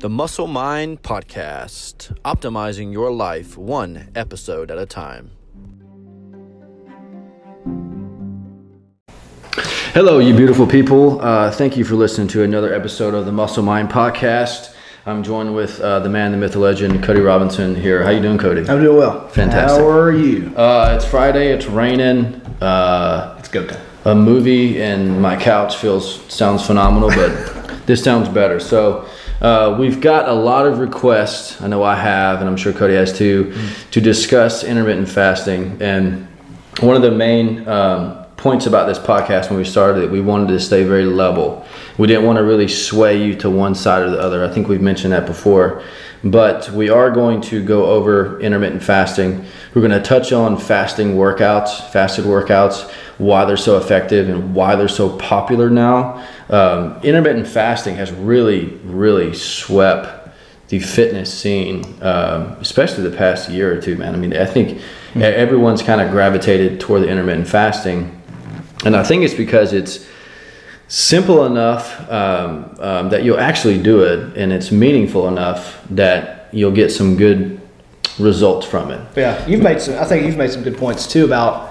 The Muscle Mind Podcast, optimizing your life one episode at a time. Hello, you beautiful people. Uh, thank you for listening to another episode of the Muscle Mind Podcast. I'm joined with uh, the man, the myth, the legend, Cody Robinson here. How you doing, Cody? I'm doing well. Fantastic. How are you? Uh, it's Friday. It's raining. Uh, It's go time. a movie and my couch feels sounds phenomenal, but this sounds better. So uh, we've got a lot of requests. I know I have, and I'm sure Cody has too, to discuss intermittent fasting. And one of the main um, points about this podcast when we started it, we wanted to stay very level. We didn't want to really sway you to one side or the other. I think we've mentioned that before. But we are going to go over intermittent fasting. We're going to touch on fasting workouts, fasted workouts, why they're so effective and why they're so popular now. Um, intermittent fasting has really, really swept the fitness scene, um, especially the past year or two, man. I mean, I think everyone's kind of gravitated toward the intermittent fasting. And I think it's because it's simple enough um, um, that you'll actually do it, and it's meaningful enough that you'll get some good results from it. Yeah, you've made some. I think you've made some good points too about,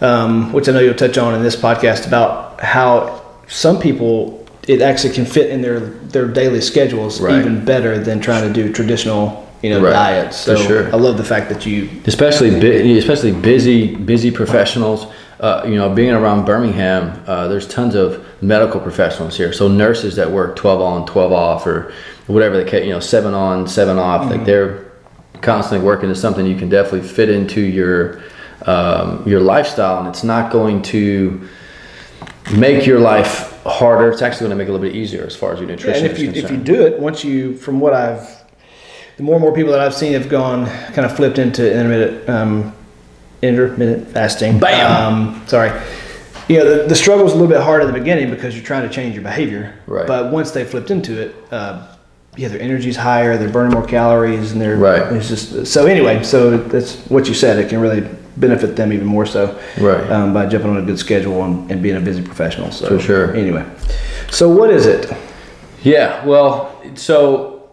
um, which I know you'll touch on in this podcast about how some people it actually can fit in their their daily schedules Right. even better than trying to do traditional you know Right, diets. So sure. I love the fact that you. especially bu- especially busy busy professionals. Uh, you know, being around Birmingham, uh, there's tons of medical professionals here. So nurses that work 12 on, 12 off, or whatever the case, you know, seven on, seven off. Like they're constantly working. Is something you can definitely fit into your um, your lifestyle, and it's not going to make your life harder. It's actually going to make it a little bit easier as far as your nutrition and if is you if you do it once you from what I've the more and more people that I've seen have gone kind of flipped into intermittent um, intermittent fasting. Bam! Um, sorry. You know, the, the struggle's a little bit hard at the beginning because you're trying to change your behavior. Right. But once they flipped into it, uh, yeah, their energy's higher, they're burning more calories, and they're Right. It's just so anyway. So that's what you said. It can really benefit them even more so. Right. Um, by jumping on a good schedule and, and being a busy professional. So For sure. Anyway, so what is it? Yeah, well, so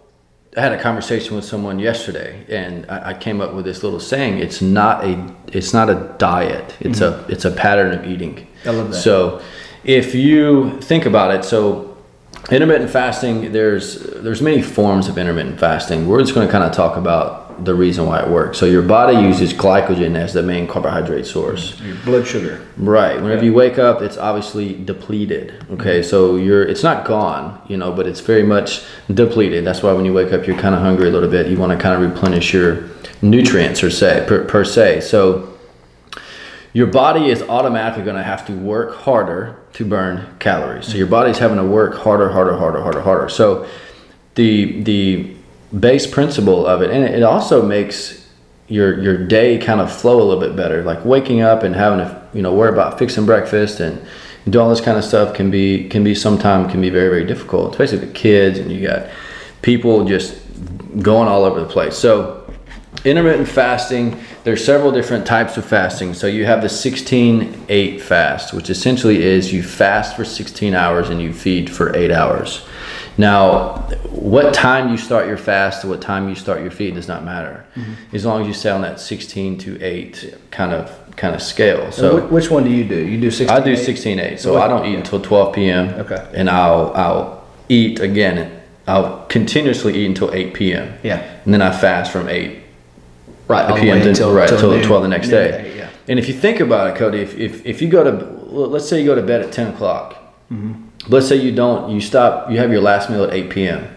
I had a conversation with someone yesterday, and I, I came up with this little saying: "It's not a, it's not a diet. It's a, it's a pattern of eating." Mm-hmm. I love that. So, if you think about it, so intermittent fasting, there's there's many forms of intermittent fasting. We're just going to kind of talk about the reason why it works. So, your body uses glycogen as the main carbohydrate source. Your blood sugar. Right. Whenever you wake up, it's obviously depleted. Okay, mm-hmm. so you're it's not gone, you know, but it's very much depleted. That's why when you wake up, you're kind of hungry a little bit. You want to kind of replenish your nutrients, or say per, per se. So your body is automatically going to have to work harder to burn calories. So your mm-hmm. body's having to work harder, harder, harder, harder, harder. So the the base principle of it, and it also makes your your day kind of flow a little bit better. Like waking up and having to you know worry about fixing breakfast and do all this kind of stuff can be can be sometimes can be very very difficult, especially with kids and you got people just going all over the place. So intermittent fasting there's several different types of fasting so you have the 16-8 fast which essentially is you fast for 16 hours and you feed for 8 hours now what time you start your fast to what time you start your feed does not matter as long as you stay on that 16 to 8 kind of kind of scale so which one do you do? You do 16 I do 16 8, so I don't eat until 12 p.m. Okay. And I'll I'll eat again. I'll continuously eat until 8 p.m. Yeah. And then I fast from 8 Right. p.m. to, until- right, noon- 12 the next day. noonday, Yeah. And if you think about it, Cody, if, if, if you go to, let's say you go to bed at 10 o'clock. Mm-hmm. Let's say you don't, you stop, you have your last meal at 8 p.m.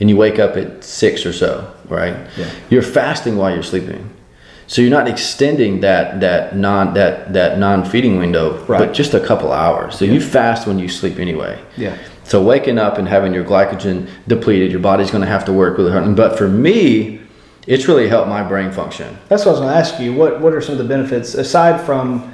and you wake up at 6 or so, right? Yeah. You're fasting while you're sleeping. So you're not extending that that non that that non-feeding window, Right. but just a couple hours. So you fast when you sleep anyway. Yeah. So waking up and having your glycogen depleted, your body's going to have to work really hard. But for me, it's really helped my brain function. That's what I was going to ask you. What What are some of the benefits aside from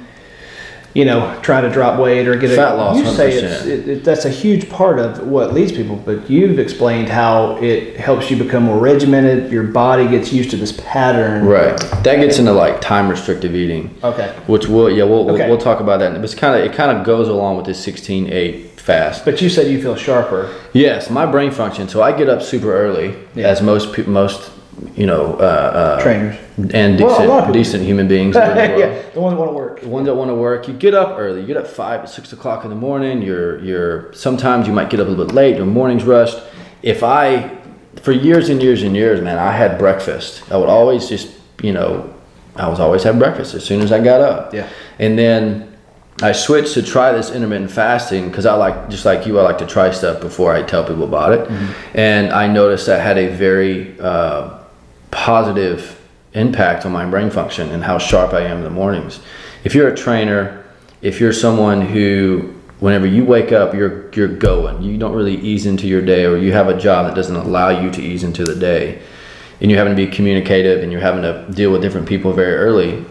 you know, try to drop weight or get a Fat loss, You say it's, it, it, that's a huge part of what leads people, but you've explained how it helps you become more regimented. Your body gets used to this pattern. Right. That gets into like time restrictive eating. Okay. Which we'll yeah we'll we'll, we'll talk about that. It's kind of it kind of goes along with this 16-8 fast. But you said you feel sharper. Yes, my brain function. So I get up super early, Yeah. as most most you know uh, uh, Trainers. and Well, decent of decent human beings. in the world. yeah, the ones that want to work. The ones that want to work, you get up early. You get up five, six o'clock in the morning. You're you're sometimes you might get up a little bit late. Your morning's rushed. If I, for years and years and years, man, I had breakfast. I would always just you know, I was always have breakfast as soon as I got up. Yeah. And then I switched to try this intermittent fasting because I like just like you, I like to try stuff before I tell people about it. And I noticed that had a very uh, positive impact on my brain function and how sharp I am in the mornings. If you're a trainer, if you're someone who whenever you wake up you're you're going. You don't really ease into your day or you have a job that doesn't allow you to ease into the day and you're having to be communicative and you're having to deal with different people very early,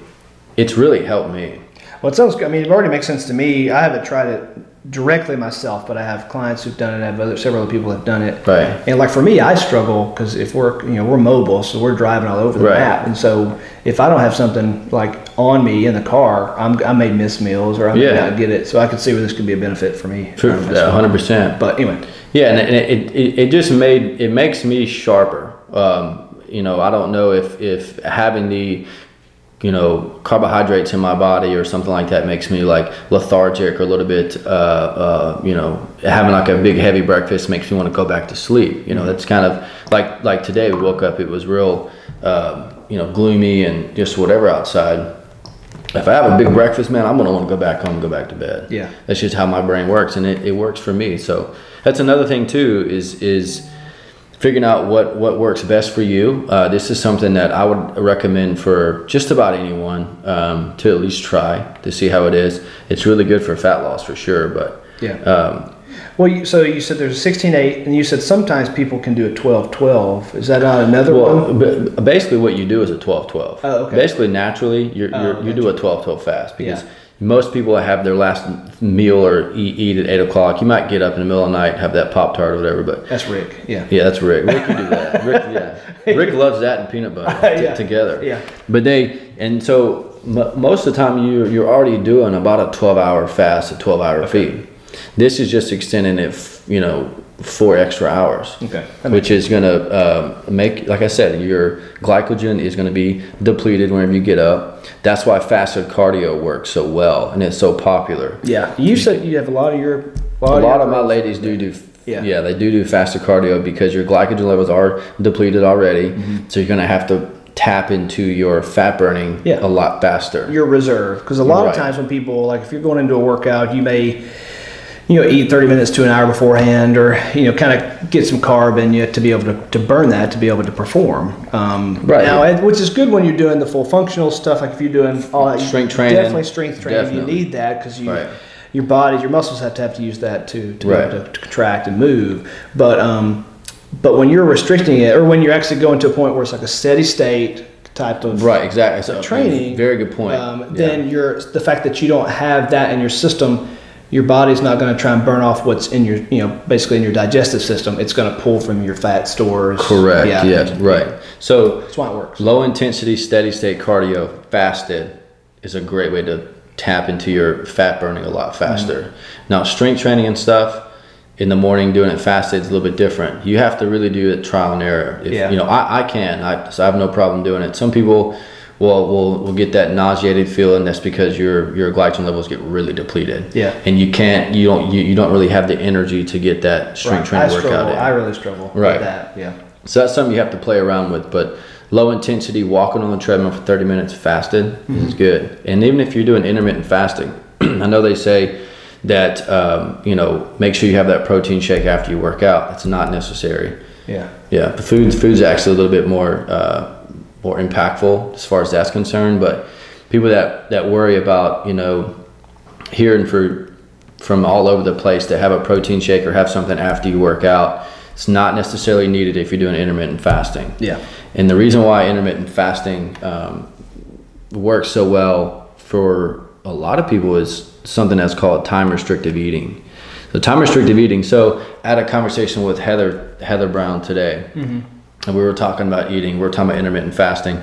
it's really helped me. Well, it sounds. I mean, it already makes sense to me. I haven't tried it directly myself, but I have clients who've done it. I have other, several other people have done it. Right. And like for me, I struggle because if we're, you know, we're mobile, so we're driving all over the Right. map. And so if I don't have something like on me in the car, I'm, I may miss meals or I may Yeah. not get it. So I could see where this could be a benefit for me. Hundred percent. But anyway, Yeah, and it, it, it, it just made it makes me sharper. Um, you know, I don't know if if having the you know carbohydrates in my body or something like that makes me like lethargic or a little bit uh, uh, you know having like a big heavy breakfast makes me want to go back to sleep you know that's kind of like like today we woke up it was real um, you know gloomy and just whatever outside if I have a big breakfast, man, I'm gonna want to go back home and go back to bed. Yeah. that's just how my brain works, and it, it works for me. So that's another thing too is is figuring out what what works best for you. Uh, this is something that I would recommend for just about anyone um, to at least try to see how it is. It's really good for fat loss for sure, but yeah. um, Well, you, so you said there's a 16-8, and you said sometimes people can do a 12-12. Is that not another well, one? b- basically what you do is a 12-12. Oh, okay. Basically, naturally, you're, Oh, you're, you do a 12-12 fast because Yeah. Most people have their last meal or eat, eat at 8 o'clock. You might get up in the middle of the night, have that Pop-Tart or whatever, but That's Rick. Yeah. yeah, that's Rick. Rick can do that. Rick, yeah. Rick loves that and peanut butter t- Yeah. together. Yeah. But they, and so m- most of the time you, you're already doing about a 12 hour fast, a 12 hour feed. This is just extending it, f- you know, four extra hours. Okay. Which is going to uh, make, like I said, your glycogen is going to be depleted whenever you get up. That's why fasted cardio works so well and it's so popular. Yeah. You said you have a lot of your. A lot your- of my ladies do do. Yeah. Yeah. they do do faster cardio because your glycogen levels are depleted already. Mm-hmm. So you're gonna have to tap into your fat burning Yeah. a lot faster. your reserve because a lot Right. of times when people like if you're going into a workout you may you know eat 30 minutes to an hour beforehand or you know kind of get some carb in you to be able to, to burn that to be able to perform um, Right. now which is good when you're doing the full functional stuff like if you're doing all that Strength training. definitely strength training Definitely. you need that because you Right. your body your muscles have to have to use that to, to Right. be able to, to contract and move but um but when you're restricting it or when you're actually going to a point where it's like a steady state type of right, exactly. So training, Very good point. um, Yeah. then you're the fact that you don't have that in your system, your body's not going to try and burn off what's in your, you know, basically in your digestive system. It's going to pull from your fat stores. Correct. Yeah. yes. Right. So That's why it works. low intensity steady state cardio fasted is a great way to tap into your fat burning a lot faster. Mm-hmm. Now strength training and stuff in the morning doing it fasted is a little bit different. You have to really do it trial and error. If, Yeah. You know, I, I can. I, so I have no problem doing it. Some people will, will, will get that nauseated feeling. That's because your your glycogen levels get really depleted. Yeah. And you can't. You don't. You, you don't really have the energy to get that strength Right. I training workout struggle. in. I really struggle Right. with that. Yeah. So that's something you have to play around with. But low intensity walking on the treadmill for 30 minutes fasted is good. And even if you're doing intermittent fasting, I know they say that um, you know make sure you have that protein shake after you work out. It's not necessary. Yeah. Yeah, the food's food's actually a little bit more uh, more impactful as far as that's concerned. But people that that worry about you know hearing for from all over the place to have a protein shake or have something after you work out, it's not necessarily needed if you're doing intermittent fasting. Yeah. And the reason why intermittent fasting um, works so well for a lot of people is something that's called time restrictive eating. So time restrictive eating. So I had a conversation with Heather Heather Brown today, and we were talking about eating. We were talking about intermittent fasting,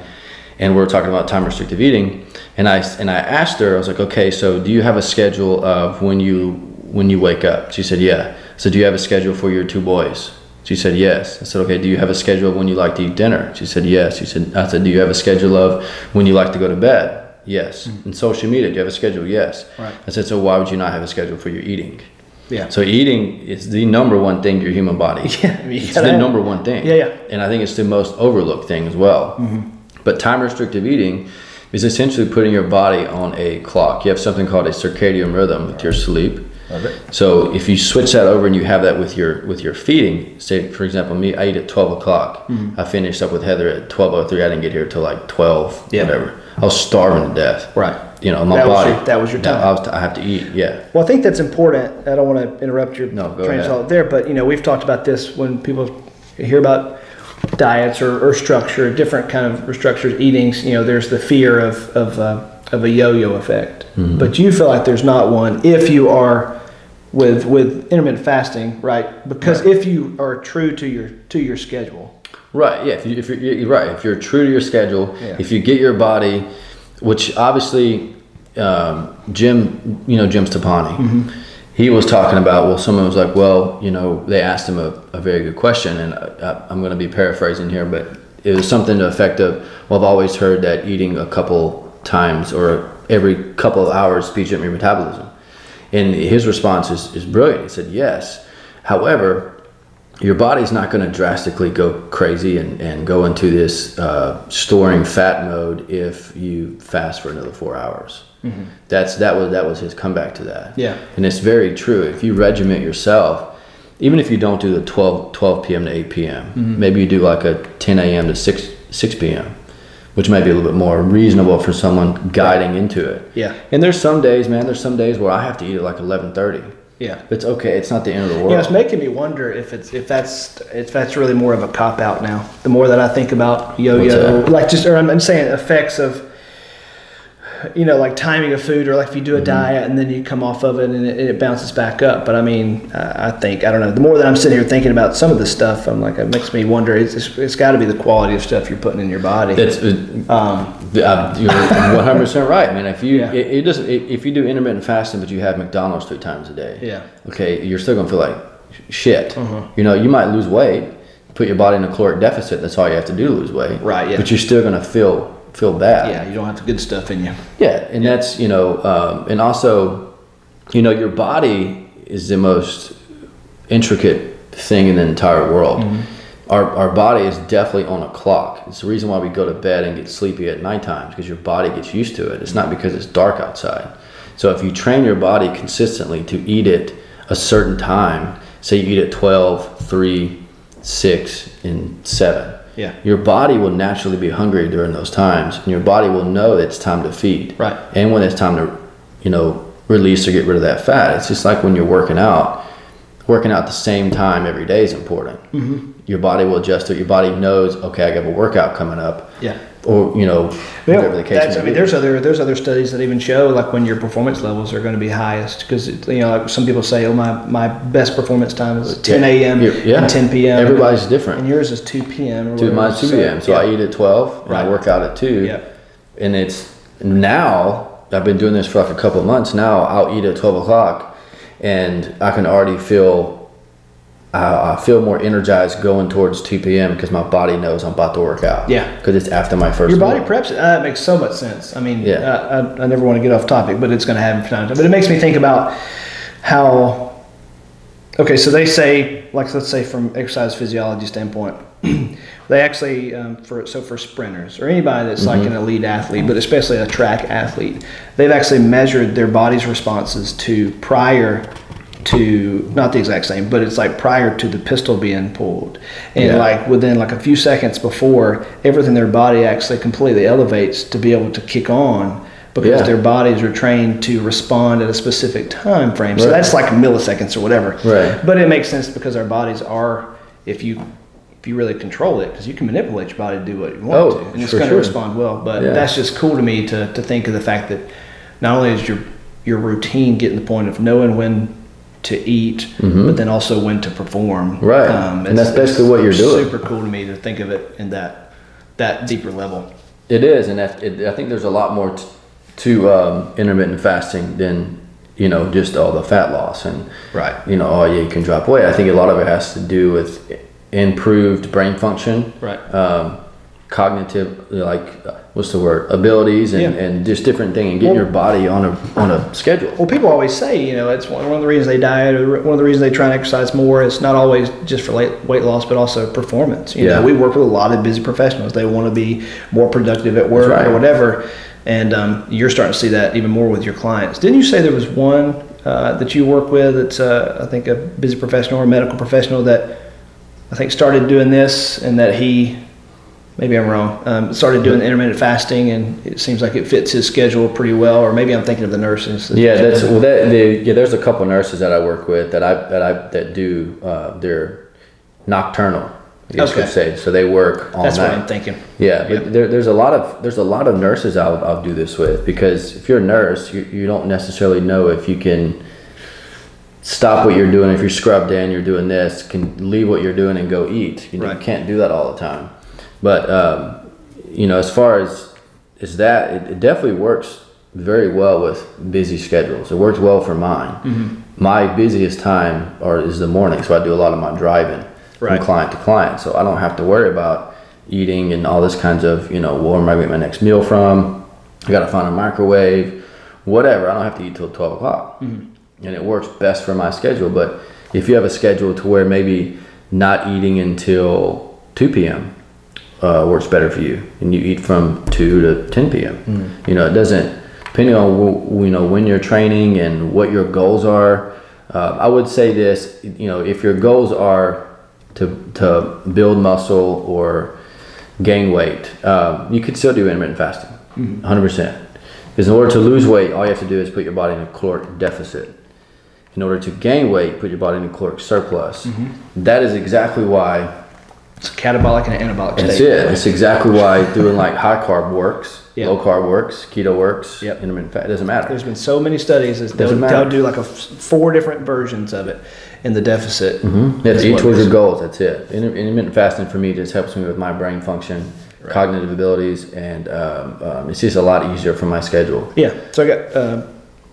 and we were talking about time restrictive eating. And I and I asked her, I was like, okay, so do you have a schedule of when you when you wake up? She said, yeah. So do you have a schedule for your two boys? She said yes. I said, okay. Do you have a schedule of when you like to eat dinner? She said yes. She said, I said, do you have a schedule of when you like to go to bed? Yes. Mm-hmm. And social media, do you have a schedule? Yes. Right. I said, so why would you not have a schedule for your eating? Yeah. So eating is the number one thing your human body. Yeah, I mean, you the number one thing. Yeah, yeah. And I think it's the most overlooked thing as well. But time restrictive eating is essentially putting your body on a clock. You have something called a circadian rhythm with your sleep. So if you switch that over and you have that with your with your feeding, say for example, me, I eat at twelve o'clock. I finished up with Heather at twelve oh three. I didn't get here till like twelve, Yeah. whatever. I was starving to death. Right. You know, my That was body. your- that was your time. I, was, I have to eat. Yeah. Well, I think that's important. I don't want to interrupt your No, train of thought there, but you know, we've talked about this when people hear about diets or, or structure, different kind of structured eatings. You know, there's the fear of of, uh, of a yo-yo effect, Mm-hmm. but you feel like there's not one if you are with with intermittent fasting, right? Because if you are true to your to your schedule, Right. Yeah. If, you, if you're, you're right, if you're true to your schedule, Yeah. if you get your body, which obviously um, Jim, you know Jim Stoppani, Mm-hmm. he was talking about. Well, someone was like, well, you know, they asked him a, a very good question, and I, I'm going to be paraphrasing here, but it was something to the effect of, well, I've always heard that eating a couple times or every couple of hours speeds up your metabolism. And his response is, is brilliant. He said, yes. However, your body's not going to drastically go crazy and, and go into this uh, storing fat mode if you fast for another four hours. That's that was that was his comeback to that. Yeah. and it's very true. If you regiment yourself, even if you don't do the 12, 12 p.m. to 8 p.m., maybe you do like a 10 a.m. to 6 6 p.m., which might be a little bit more reasonable for someone guiding into it. Yeah. And there's some days, man. There's some days where I have to eat at like 11:30. Yeah. It's okay. It's not the end of the world. Yeah, it's making me wonder if it's if that's if that's really more of a cop out now. The more that I think about yo-yo, like just or I'm, I'm saying effects of, you know, like timing of food, or like if you do Mm-hmm. a diet and then you come off of it and it, it bounces back up. But I mean, I I think I don't know. The more that I'm sitting here thinking about some of this stuff, I'm like it makes me wonder. It's it's, it's got to be the quality of stuff you're putting in your body. It's uh, Um, uh, you're 100 percent right, man. If you Yeah. it, it doesn't if you do intermittent fasting, but you have McDonald's three times a day, Yeah. okay, you're still gonna feel like shit. Uh-huh. You know, you might lose weight, put your body in a caloric deficit. That's all you have to do to lose weight. Right, yeah. But you're still gonna feel feel bad. yeah, you don't have the good stuff in you. Yeah, and that's you know, um, and also, you know, your body is the most intricate thing in the entire world. Our, our body is definitely on a clock. It's the reason why we go to bed and get sleepy at night times because your body gets used to it. It's not because it's dark outside. So if you train your body consistently to eat at a certain time, say you eat at 12, 3, 6, and 7, Yeah. your body will naturally be hungry during those times, and your body will know it's time to feed. Right. And when it's time to, you know, release or get rid of that fat, it's just like when you're working out. Working out the same time every day is important. Mm-hmm. Your body will adjust it. Your body knows, okay, I got a workout coming up. Yeah. Or you know, Yeah, whatever the case may I mean, be. there's other there's other studies that even show like when your performance levels are going to be highest because you know like some people say oh my my best performance time is 10 a.m. Yeah, yeah. and 10 p.m. Everybody's different. and yours is 2 p.m. Two, mine's 2 p.m. So yeah. I eat at 12 and I work out at 2. Yeah. And it's now, I've been doing this for like a couple of months now. I'll eat at 12 o'clock and I can already feel, I, I feel more energized going towards 2 p.m. because my body knows I'm about to work out. Yeah. Because it's after my first Your body meal. preps it. Uh, That makes so much sense. I mean, Yeah. I, I, I never want to get off topic, but it's going to happen from time to time. But it makes me think about how. Okay, so they say, like, let's say from exercise physiology standpoint, they actually um, for so for sprinters or anybody that's like an elite athlete, but especially a track athlete, they've actually measured their body's responses to prior to not the exact same, but it's like prior to the pistol being pulled, and Yeah. like within like a few seconds before, everything in their body actually completely elevates to be able to kick on because Yeah. their bodies are trained to respond at a specific time frame. So that's like milliseconds or whatever. Right. But it makes sense because our bodies are, if you if you really control it, because you can manipulate your body to do what you want Oh, to, and it's going to sure. respond well. But Yeah. that's just cool to me to, to think of the fact that not only is your your routine getting the point of knowing when to eat, but then also when to perform. Mm-hmm. Right. And that's basically what you're doing. Super cool to me to think of it in that that deeper level. It is, and it, I think there's a lot more t- to um, intermittent fasting than you know just all the fat loss and Right. you know oh yeah you can drop weight. I think a lot of it has to do with improved brain function, Right. Um, cognitive like uh, what's the word abilities and, Yeah. and just different thing and getting Well- your body on a on a schedule. Well, people always say, you know, it's one one of the reasons they diet, or one of the reasons they try and exercise more. It's not always just for weight loss, but also performance. You Yeah. know, we work with a lot of busy professionals. They want to be more productive at work right. or whatever. And um, you're starting to see that even more with your clients. Didn't you say there was one uh, that you work with that's, uh, I think, a busy professional or a medical professional that I think started doing this and that he, maybe I'm wrong, um, started doing intermittent fasting and it seems like it fits his schedule pretty well. Or maybe I'm thinking of the nurses. Yeah, that's well. That the, yeah, there's a couple nurses that I work with that I that I that do uh, they're nocturnal. I guess Okay. you'd say. So they work all That's night. what I'm thinking. Yeah, but. There, there's a lot of there's a lot of nurses I'll, I'll do this with because if you're a nurse, you, you don't necessarily know if you can stop what you're doing. If you're scrubbed in, you're doing this, can leave what you're doing and go eat. You, you Right. can't do that all the time. But um, you know, as far as is that, it, it definitely works very well with busy schedules. It works well for mine. Mm-hmm. My busiest time or is the morning, so I do a lot of my driving Right. from client to client. So I don't have to worry about eating and all this kinds of, you know, where am I getting my next meal from? I got to find a microwave, whatever. I don't have to eat till 12 o'clock. And it works best for my schedule. But if you have a schedule to where maybe not eating until 2 p.m. Uh, works better for you, and you eat from 2 to 10 p.m. You know, it doesn't, depending on, you know, when you're training and what your goals are. Uh, I would say this, you know, if your goals are to, to build muscle or gain weight, um, you could still do intermittent fasting, 100%. Because in order to lose weight, all you have to do is put your body in a caloric deficit. In order to gain weight, put your body in a caloric surplus. That is exactly why It's a catabolic and an anabolic that's state. it. That's exactly why doing like high carb works, Yeah. low carb works, keto works, Yep. intermittent fat. It doesn't matter. There's been so many studies that they'll, Doesn't matter. they'll do like a f- four different versions of it in the deficit. You have is to eat what towards your goals. That's it. Inter- Intermittent fasting for me just helps me with my brain function, cognitive abilities, and um, um, it's just a lot easier for my schedule. Yeah. So I got uh,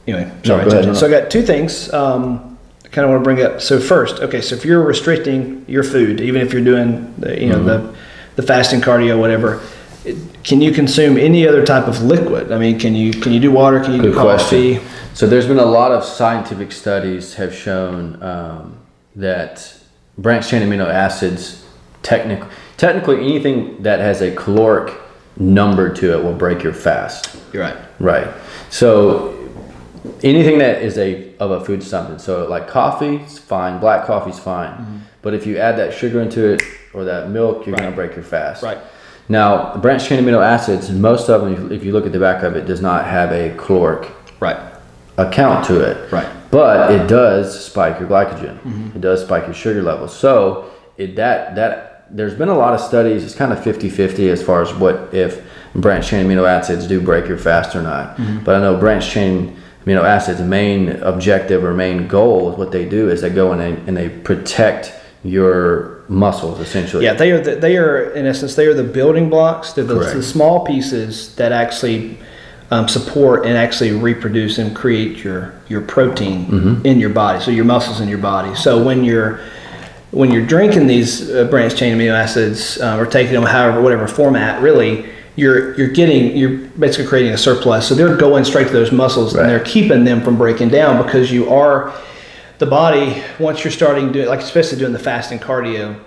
anyway. Sorry. go ahead, no, So I got two things. Um, kind of want to bring up. So first, okay. So if you're restricting your food, even if you're doing the, you know Mm-hmm. the the fasting cardio, whatever. it- Can you consume any other type of liquid? I mean, can you can you do water? Can you Good do coffee? question. So there's been a lot of scientific studies have shown um, that branched chain amino acids, technic- technically anything that has a caloric number to it will break your fast. You're right. Right. So anything that is a of a food something. So like coffee, is fine. Black coffee's fine. But if you add that sugar into it or that milk, you're gonna Mm-hmm. Break your fast. Right. Now, branched chain amino acids, most of them, if you look at the back of it, does not have a caloric Right. account to it. Right. But it does spike your glycogen. It does spike your sugar levels. So it that that there's been a lot of studies. It's kind of 50-50 as far as what if branched chain amino acids do break your fast or not. But I know branched chain amino acids main objective or main goal is what they do is they go in and, and they protect your muscles essentially. Yeah, they are. The, they are in essence. They are the building blocks. They're the, the small pieces that actually um, support and actually reproduce and create your your protein Mm-hmm. in your body. So your muscles in your body. So when you're when you're drinking these uh, branched chain amino acids uh, or taking them however whatever format, really you're you're getting you're basically creating a surplus. So they're going straight to those muscles Right. and they're keeping them from breaking down because you are the body once you're starting doing like especially doing the fasting cardio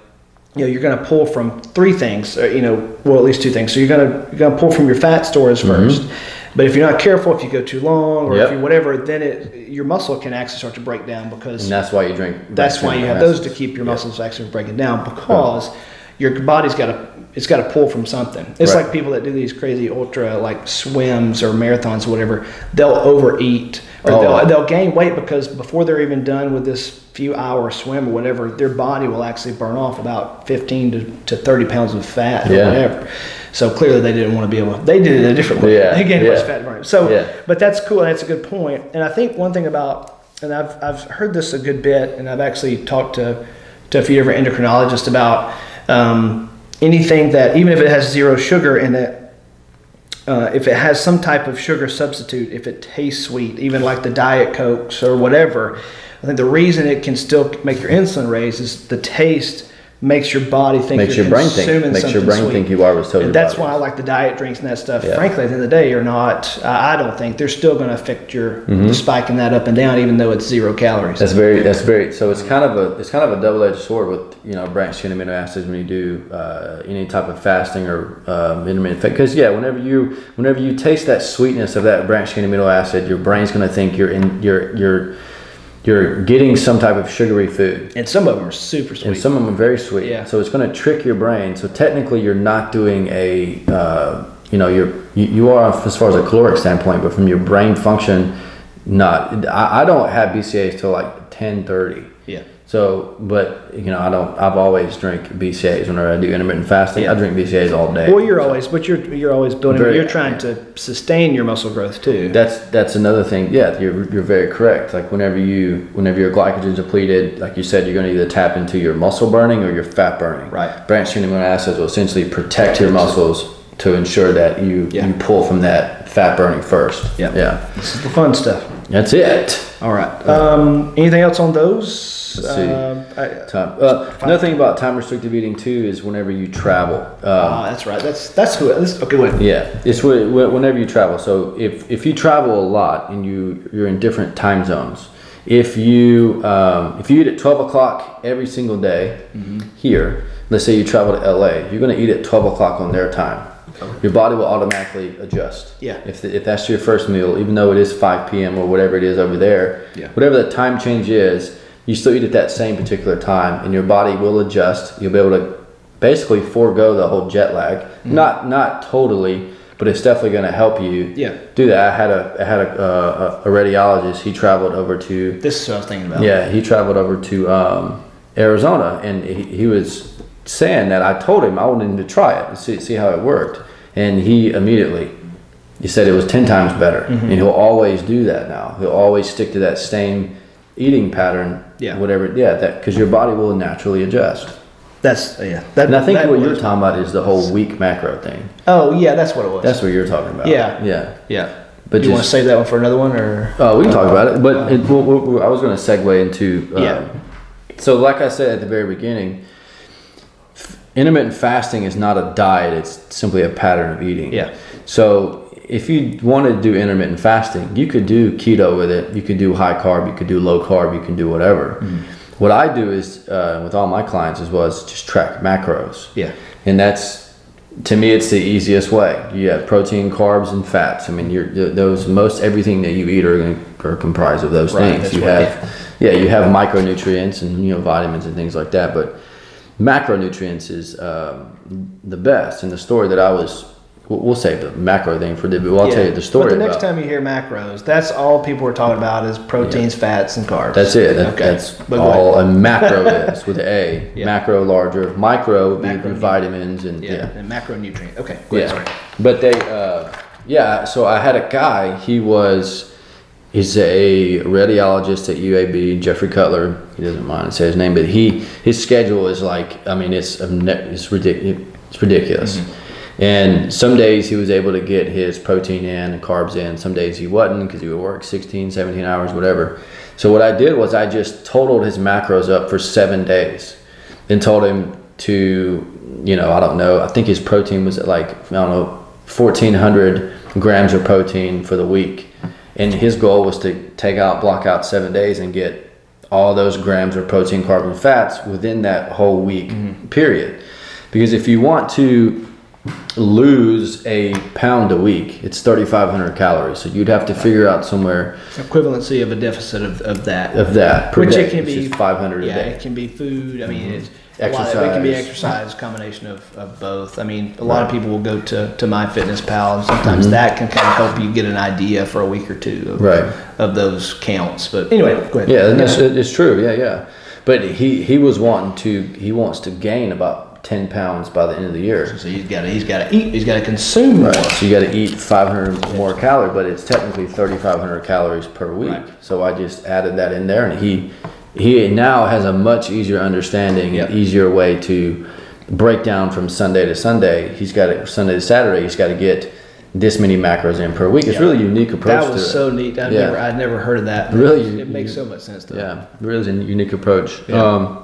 you know you're going to pull from three things or, you know well at least two things so you're going to you're going to pull from your fat stores 1st but if you're not careful if you go too long or Mm-hmm. Yep. if you whatever then it your muscle can actually start to break down because And that's why you drink. that's why you have those to keep your muscles actually breaking down because your body's got to it's got to pull from something. It's Right. like people that do these crazy ultra like swims or marathons or whatever. They'll overeat or Oh. they'll they'll gain weight because before they're even done with this few hour swim or whatever, their body will actually burn off about 15 to, to 30 pounds of fat or whatever. So clearly they didn't want to be able. They did it a different way. Yeah, They gained yeah. much fat burning. So, Yeah. but that's cool. That's a good point. And I think one thing about, and I've, I've heard this a good bit, and I've actually talked to, to a few different endocrinologists about um, anything that, even if it has zero sugar in it, uh, if it has some type of sugar substitute, if it tastes sweet, even like the Diet Cokes or whatever, I think the reason it can still make your insulin raise is the taste makes your body think makes you're your brain think makes your brain sweet. think you are told And that's body why I like the diet drinks and that stuff. Yeah. Frankly, at the end of the day, you're not. I I don't think they're still going to affect your spiking that up and down, even though it's zero calories. Mm-hmm. That's very. That's very. So it's kind of a. It's kind of a double-edged sword with you know branched chain amino acids when you do uh, any type of fasting or um, intermittent because yeah, whenever you whenever you taste that sweetness of that branched chain amino acid, your brain's going to think you're in you're you're you're getting some type of sugary food. and some of them are super sweet. And some of them are very sweet. Yeah. So it's going to trick your brain. So technically, you're not doing a, uh, you know, you're you, you are as far as a caloric standpoint, but from your brain function, not. I, I don't have BCAAs till like ten thirty. yeah. So, but you know, I don't. I've always drink BCAAs whenever I do intermittent fasting. Yeah. I drink BCAAs all day. Well, you're always, but you're you're always building. Very- you're trying to sustain your muscle growth too. That's that's another thing. Yeah, you're you're very correct. Like whenever you whenever your glycogen's depleted, like you said, you're going to either tap into your muscle burning or your fat burning. Right. Branched chain amino acids will essentially protect your muscles to ensure that you Yeah. you pull from that fat burning first. Yeah. Yeah. this is the fun stuff. That's it. All right. Um, anything else on those? Let's see. Um, I- Time. Uh, another thing about time restrictive eating too is whenever you travel. Um, Ah, that's right. That's that's who. This, okay, wait. Yeah, it's whe- whe- whenever you travel. So if, if you travel a lot and you you're in different time zones, if you um, if you eat at twelve o'clock every single day here, let's say you travel to LA, you're going to eat at twelve o'clock on their time. Your body will automatically adjust. Yeah. If, the, if that's your first meal, even though it is five p.m. or whatever it is over there, Yeah. whatever the time change is, you still eat at that same particular time, and your body will adjust. You'll be able to basically forego the whole jet lag. Mm-hmm. Not not totally, but it's definitely going to help you Yeah. do that. I had a I had a, uh, a radiologist. He traveled over to This is what I was thinking about. yeah he traveled over to um, Arizona, and he, he was saying that I told him I wanted him to try it and see see how it worked, and he immediately. He said it was ten times better, Mm-hmm. and he'll always do that now. He'll always stick to that same eating pattern, Yeah. whatever. Yeah, that because your body will naturally adjust. That's yeah. That, And I think what you're talking about is the whole week macro thing. Oh yeah, that's what it was. That's what you're talking about. Yeah. Yeah. yeah. But you want to save that one for another one, or Oh, we can talk about it. But it, well, well, well, I was going to segue into. Um, Yeah. So, like I said at the very beginning, intermittent fasting is not a diet, it's simply a pattern of eating. Yeah. So, if you wanted to do intermittent fasting, you could do keto with it. You could do high carb, you could do low carb, you can do whatever. Mm-hmm. What I do is, uh, with all my clients, as well as just track macros. yeah, And that's, to me, it's the easiest way. You have protein, carbs, and fats. I mean, you're, those most everything that you eat are, are comprised of those Right, things. You have, yeah, you have micronutrients and you know vitamins and things like that. But macronutrients is um, the best. And the story that I was, we'll, we'll save the macro thing for the. Well, I'll Yeah. tell you the story. But the next about, time you hear macros, that's all people are talking about is proteins, fats, and carbs. That's it. That, Okay. That's But all a macro is with an A. Yeah. Macro larger. Micro would be Macro, vitamins and yeah, yeah. and macronutrient. Okay, ahead, Yeah, sorry. but they, uh, yeah. So I had a guy. He was, he's a radiologist at UAB. Jeffrey Cutler. He doesn't mind to say his name, but he his schedule is like. I mean, it's it's ridiculous. It's ridiculous. And some days he was able to get his protein in and carbs in. Some days he wasn't because he would work 16, 17 hours, whatever. So what I did was I just totaled his macros up for seven days. Then told him to, you know, I don't know. I think his protein was at like, I don't know, 1,400 grams of protein for the week. And his goal was to take out, block out seven days and get all those grams of protein, carbs, and fats within that whole week mm-hmm. period. Because if you want to lose a pound a week, it's 3,500 calories. So you'd have to figure out somewhere Equivalency of a deficit of, of that. of that Which day, it can which be 500 yeah, a day. it can be food. I mean, mm-hmm. it's a lot of- it can be exercise, combination of, of both. I mean, a lot of people will go to, to my fitness pal, and sometimes that can kind of help you get an idea for a week or two of, Mm-hmm. Right. of those counts. But anyway, go ahead. Yeah, and it's, it's true. Yeah, yeah. But he he was wanting to he wants to gain about 10 pounds by the end of the year. So he's got to he's got to eat. He's got to consume more. So you got to eat 500 more calories, but it's technically 3,500 calories per week. Right. So I just added that in there, and he he now has a much easier understanding, Yep. and easier way to break down from Sunday to Sunday. He's got it Sunday to Saturday. He's got to get this many macros in per week. It's Yeah. really unique approach. That was so it. neat. I'd Yeah. never I'd never heard of that. Really, it makes so much sense. Though. Yeah, really a unique approach. Yeah. Um,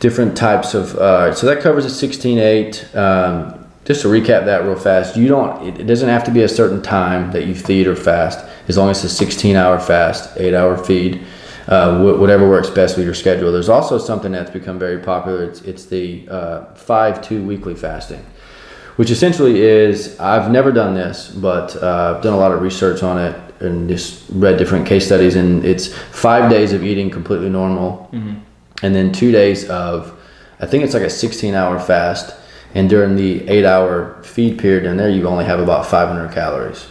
different types of, uh, so that covers a 16-8. Um, just to recap that real fast, you don't, it, it doesn't have to be a certain time that you feed or fast, as long as it's a 16-hour fast, 8-hour feed, uh, wh- whatever works best with your schedule. There's also something that's become very popular. It's, it's the 5-2 weekly fasting which essentially is I've never done this, but uh, I've done a lot of research on it and just read different case studies. And it's five days of eating completely normal, and then two days of I think it's like a 16 hour fast. And during the eight hour feed period in there, you only have about 500 calories.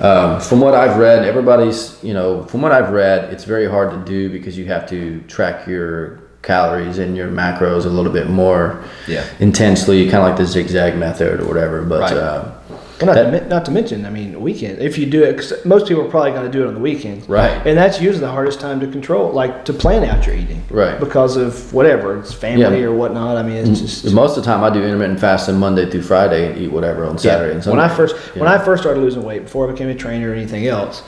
Um, from what I've read, everybody's, you know, from what I've read, it's very hard to do because you have to track your calories and your macros a little bit more Yeah. intensely, kind of like the zigzag method or whatever. But Right. uh, Well, not, That- to, not to mention, I mean, weekend. If you do it, cause most people are probably going to do it on the weekends, Right. And that's usually the hardest time to control, like to plan out your eating, Right. Because of whatever it's family Yeah. or whatnot. I mean, it's mm-hmm. just most of the time, I do intermittent fasting Monday through Friday and eat whatever on Saturday and Sunday. When I first when I first started losing weight before I became a trainer or anything else,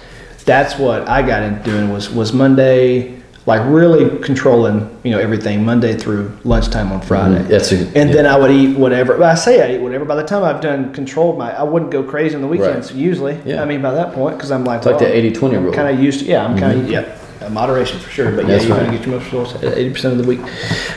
that's what I got into doing was was Monday like really controlling you know everything Monday through lunchtime on Friday. That's a, And yeah. then I would eat whatever. Well, I say I eat whatever. By the time I've done controlled my, I wouldn't go crazy on the weekends usually. Yeah. I mean, by that point, because I'm like, It's like the 80-20 rule. Kind of used to, yeah. I'm kind of yeah, moderation for sure. But yeah, That's you right. of get your most results eighty percent of the week.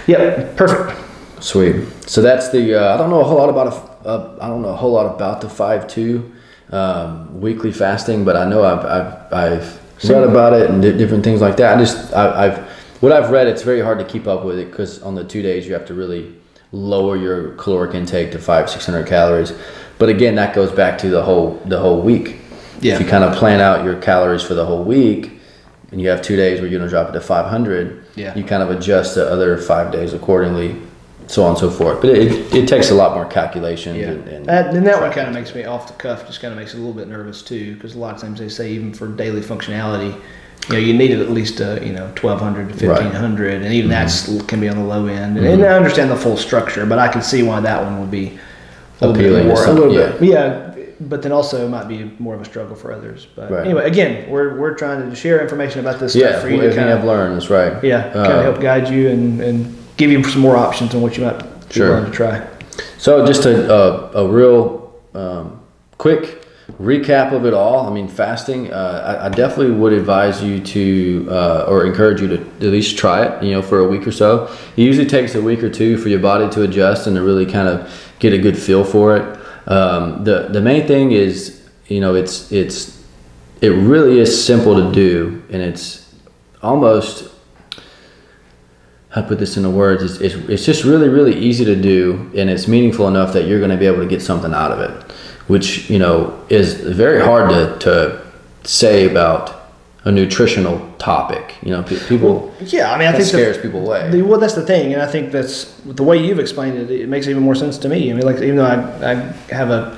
Yep, perfect. Sweet. So that's the. Uh, I don't know a whole lot about. A, uh, I don't know a whole lot about the five two um, weekly fasting, but I know I've I've, I've read about it and di- different things like that. I just I, I've what I've read. It's very hard to keep up with it because on the two days you have to really lower your caloric intake to five six hundred calories. But again, that goes back to the whole the whole week. Yeah. If you kind of plan out your calories for the whole week, and you have two days where you're going to drop it to 500, Yeah. you kind of adjust the other five days accordingly, so on and so forth. But it, it takes a lot more calculations. Yeah, And, and, and, and that one kind of makes me off the cuff. Just kind of makes it a little bit nervous too, because a lot of times they say even for daily functionality, you know, you need at least uh, you know twelve hundred to Right. fifteen hundred, and even Mm-hmm. that's can be on the low end. And, and I understand the full structure, but I can see why that one would be a little Appealing bit more, a little yeah. bit, yeah. But then also it might be more of a struggle for others. But Right. anyway, again, we're we're trying to share information about this yeah, stuff for you to kind of learned is right. yeah, kind Uh, of help guide you and and give you some more options on what you might Sure. to try. So just a, a, a real um, quick recap of it all. I mean, fasting. Uh, I, I definitely would advise you to, uh, or encourage you to at least try it. You know, for a week or so. It usually takes a week or two for your body to adjust and to really kind of get a good feel for it. Um, the the main thing is, you know, it's it's it really is simple to do, and it's almost how put this into words it's, it's, it's just really really easy to do and it's meaningful enough that you're going to be able to get something out of it which you know is very hard to, to say about a nutritional topic you know pe- people Yeah, I mean, I think the- scares people away The, well, that's the thing, and I think that's the way you've explained it. It makes even more sense to me. I mean, like even though I, I have a,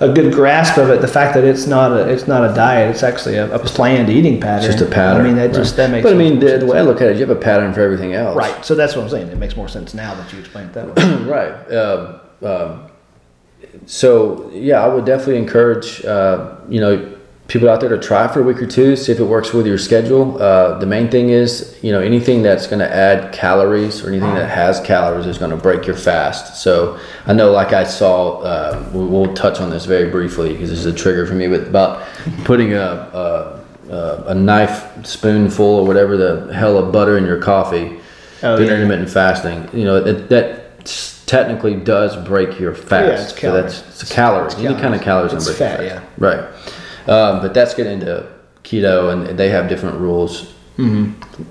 a good grasp of it, the fact that it's not a it's not a diet, it's actually a, a planned eating pattern. it's just a pattern I mean, that right. just that makes. but i mean the, the way i look at it you have a pattern for everything else right. So that's what I'm saying. It makes more sense now that you explain it that way. right. Um, so yeah, I would definitely encourage uh, you know people out there to try for a week or two, see if it works with your schedule. Uh, the main thing is you know anything that's going to add calories or anything that has calories is going to break your fast. So I know, like I saw, uh, we- we'll touch on this very briefly because this is a trigger for me, but about putting a, a a a knife spoonful or whatever the hell of butter in your coffee Oh, yeah. intermittent fasting, you know, that, that technically does break your fast. Yeah, it's So calories. that's it's calories. It's Any kind of calories It's fat, fast. Right. Um, but that's getting into keto, and they have different rules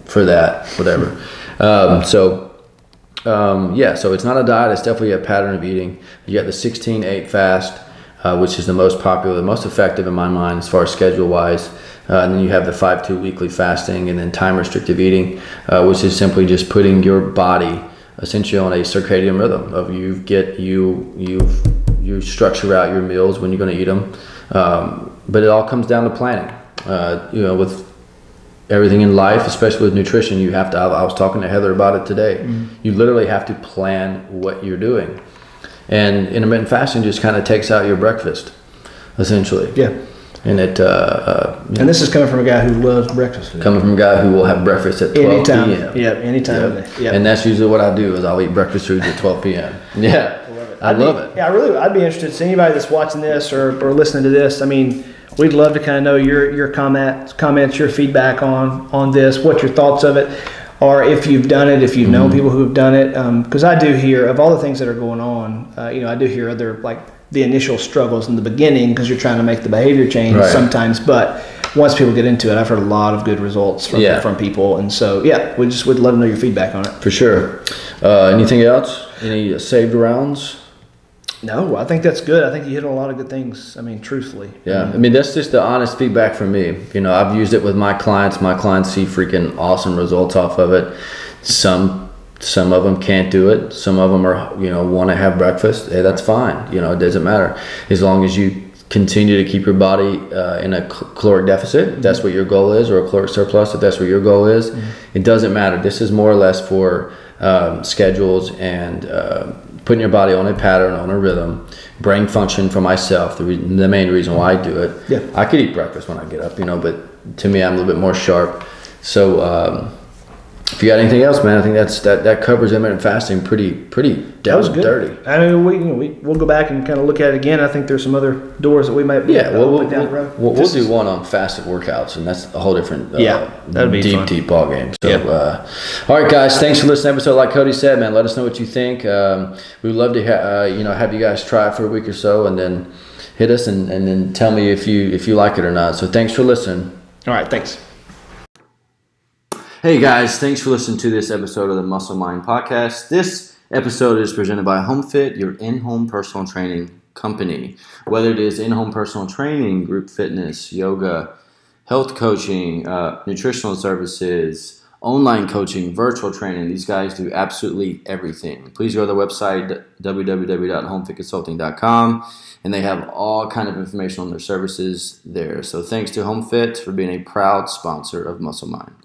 for that, whatever. Um, so, um, yeah, so it's not a diet, it's definitely a pattern of eating. You got the 16 8 fast, uh, which is the most popular, the most effective in my mind as far as schedule wise. Uh, and then you have the 5 2 weekly fasting, and then time restrictive eating, uh, which is simply just putting your body essentially on a circadian rhythm of you get you you you structure out your meals when you're going to eat them. Um, but it all comes down to planning. Uh, you know, with everything in life, especially with nutrition, you have to. I, I was talking to Heather about it today. You literally have to plan what you're doing, and intermittent fasting just kind of takes out your breakfast, essentially. Yeah. And it uh, uh, And this is coming from a guy who loves breakfast. coming from a guy who will have breakfast at 12 Anytime. p.m. Yep. Anytime. Yep. Yep. And that's usually what I do is I'll eat breakfast foods at 12 p.m. Yeah, I love it. I'd love be- it. Yeah, I really, I'd be interested to see anybody that's watching this or, or listening to this. I mean, we'd love to kind of know your your comments, comments, your feedback on on this, what your thoughts of it, or if you've done it, if you've known Mm-hmm. people who have done it. Because I do hear of all the things that are going on. Uh, you know, I do hear other like the initial struggles in the beginning because you're trying to make the behavior change Right. sometimes, but. Once people get into it, I've heard a lot of good results from, Yeah. from people, and so yeah, we just would love to know your feedback on it. For sure. Uh, anything else? Any saved rounds? No, I think that's good. I think you hit on a lot of good things. I mean, truthfully. Yeah, I mean that's just the honest feedback from me. You know, I've used it with my clients. My clients see freaking awesome results off of it. Some some of them can't do it. Some of them are you know want to have breakfast. Hey, that's fine. You know, it doesn't matter as long as you continue to keep your body uh, in a caloric deficit. If that's what your goal is, or a caloric surplus. If that's what your goal is, it doesn't matter. This is more or less for um, schedules and. Uh, putting your body on a pattern, on a rhythm, brain function for myself. The, re- the main reason why I do it. Yeah. I could eat breakfast when I get up, you know, but to me, I'm a little bit more sharp. So, um, if you got anything else, man, I think that's that that covers intermittent fasting pretty pretty That down was and good. dirty. I mean, we, you know, we we'll go back and kind of look at it again. I think there's some other doors that we might be Yeah, well, we'll, down we'll, road. we'll, do one on fasted workouts, and that's a whole different uh, Yeah, that'd be deep fun. deep ball game. So, Yeah. uh, all right, guys, thanks for listening. to Episode like Cody said, man, let us know what you think. Um, we'd love to ha- uh, you know have you guys try it for a week or so, and then hit us and, and then tell me if you if you like it or not. So, thanks for listening. All right, thanks. Hey guys, thanks for listening to this episode of the Muscle Mind Podcast. This episode is presented by HomeFit, your in-home personal training company. Whether it is in-home personal training, group fitness, yoga, health coaching, uh, nutritional services, online coaching, virtual training, these guys do absolutely everything. Please go to their website www.homefitconsulting.com and they have all kind of information on their services there. So thanks to HomeFit for being a proud sponsor of Muscle Mind.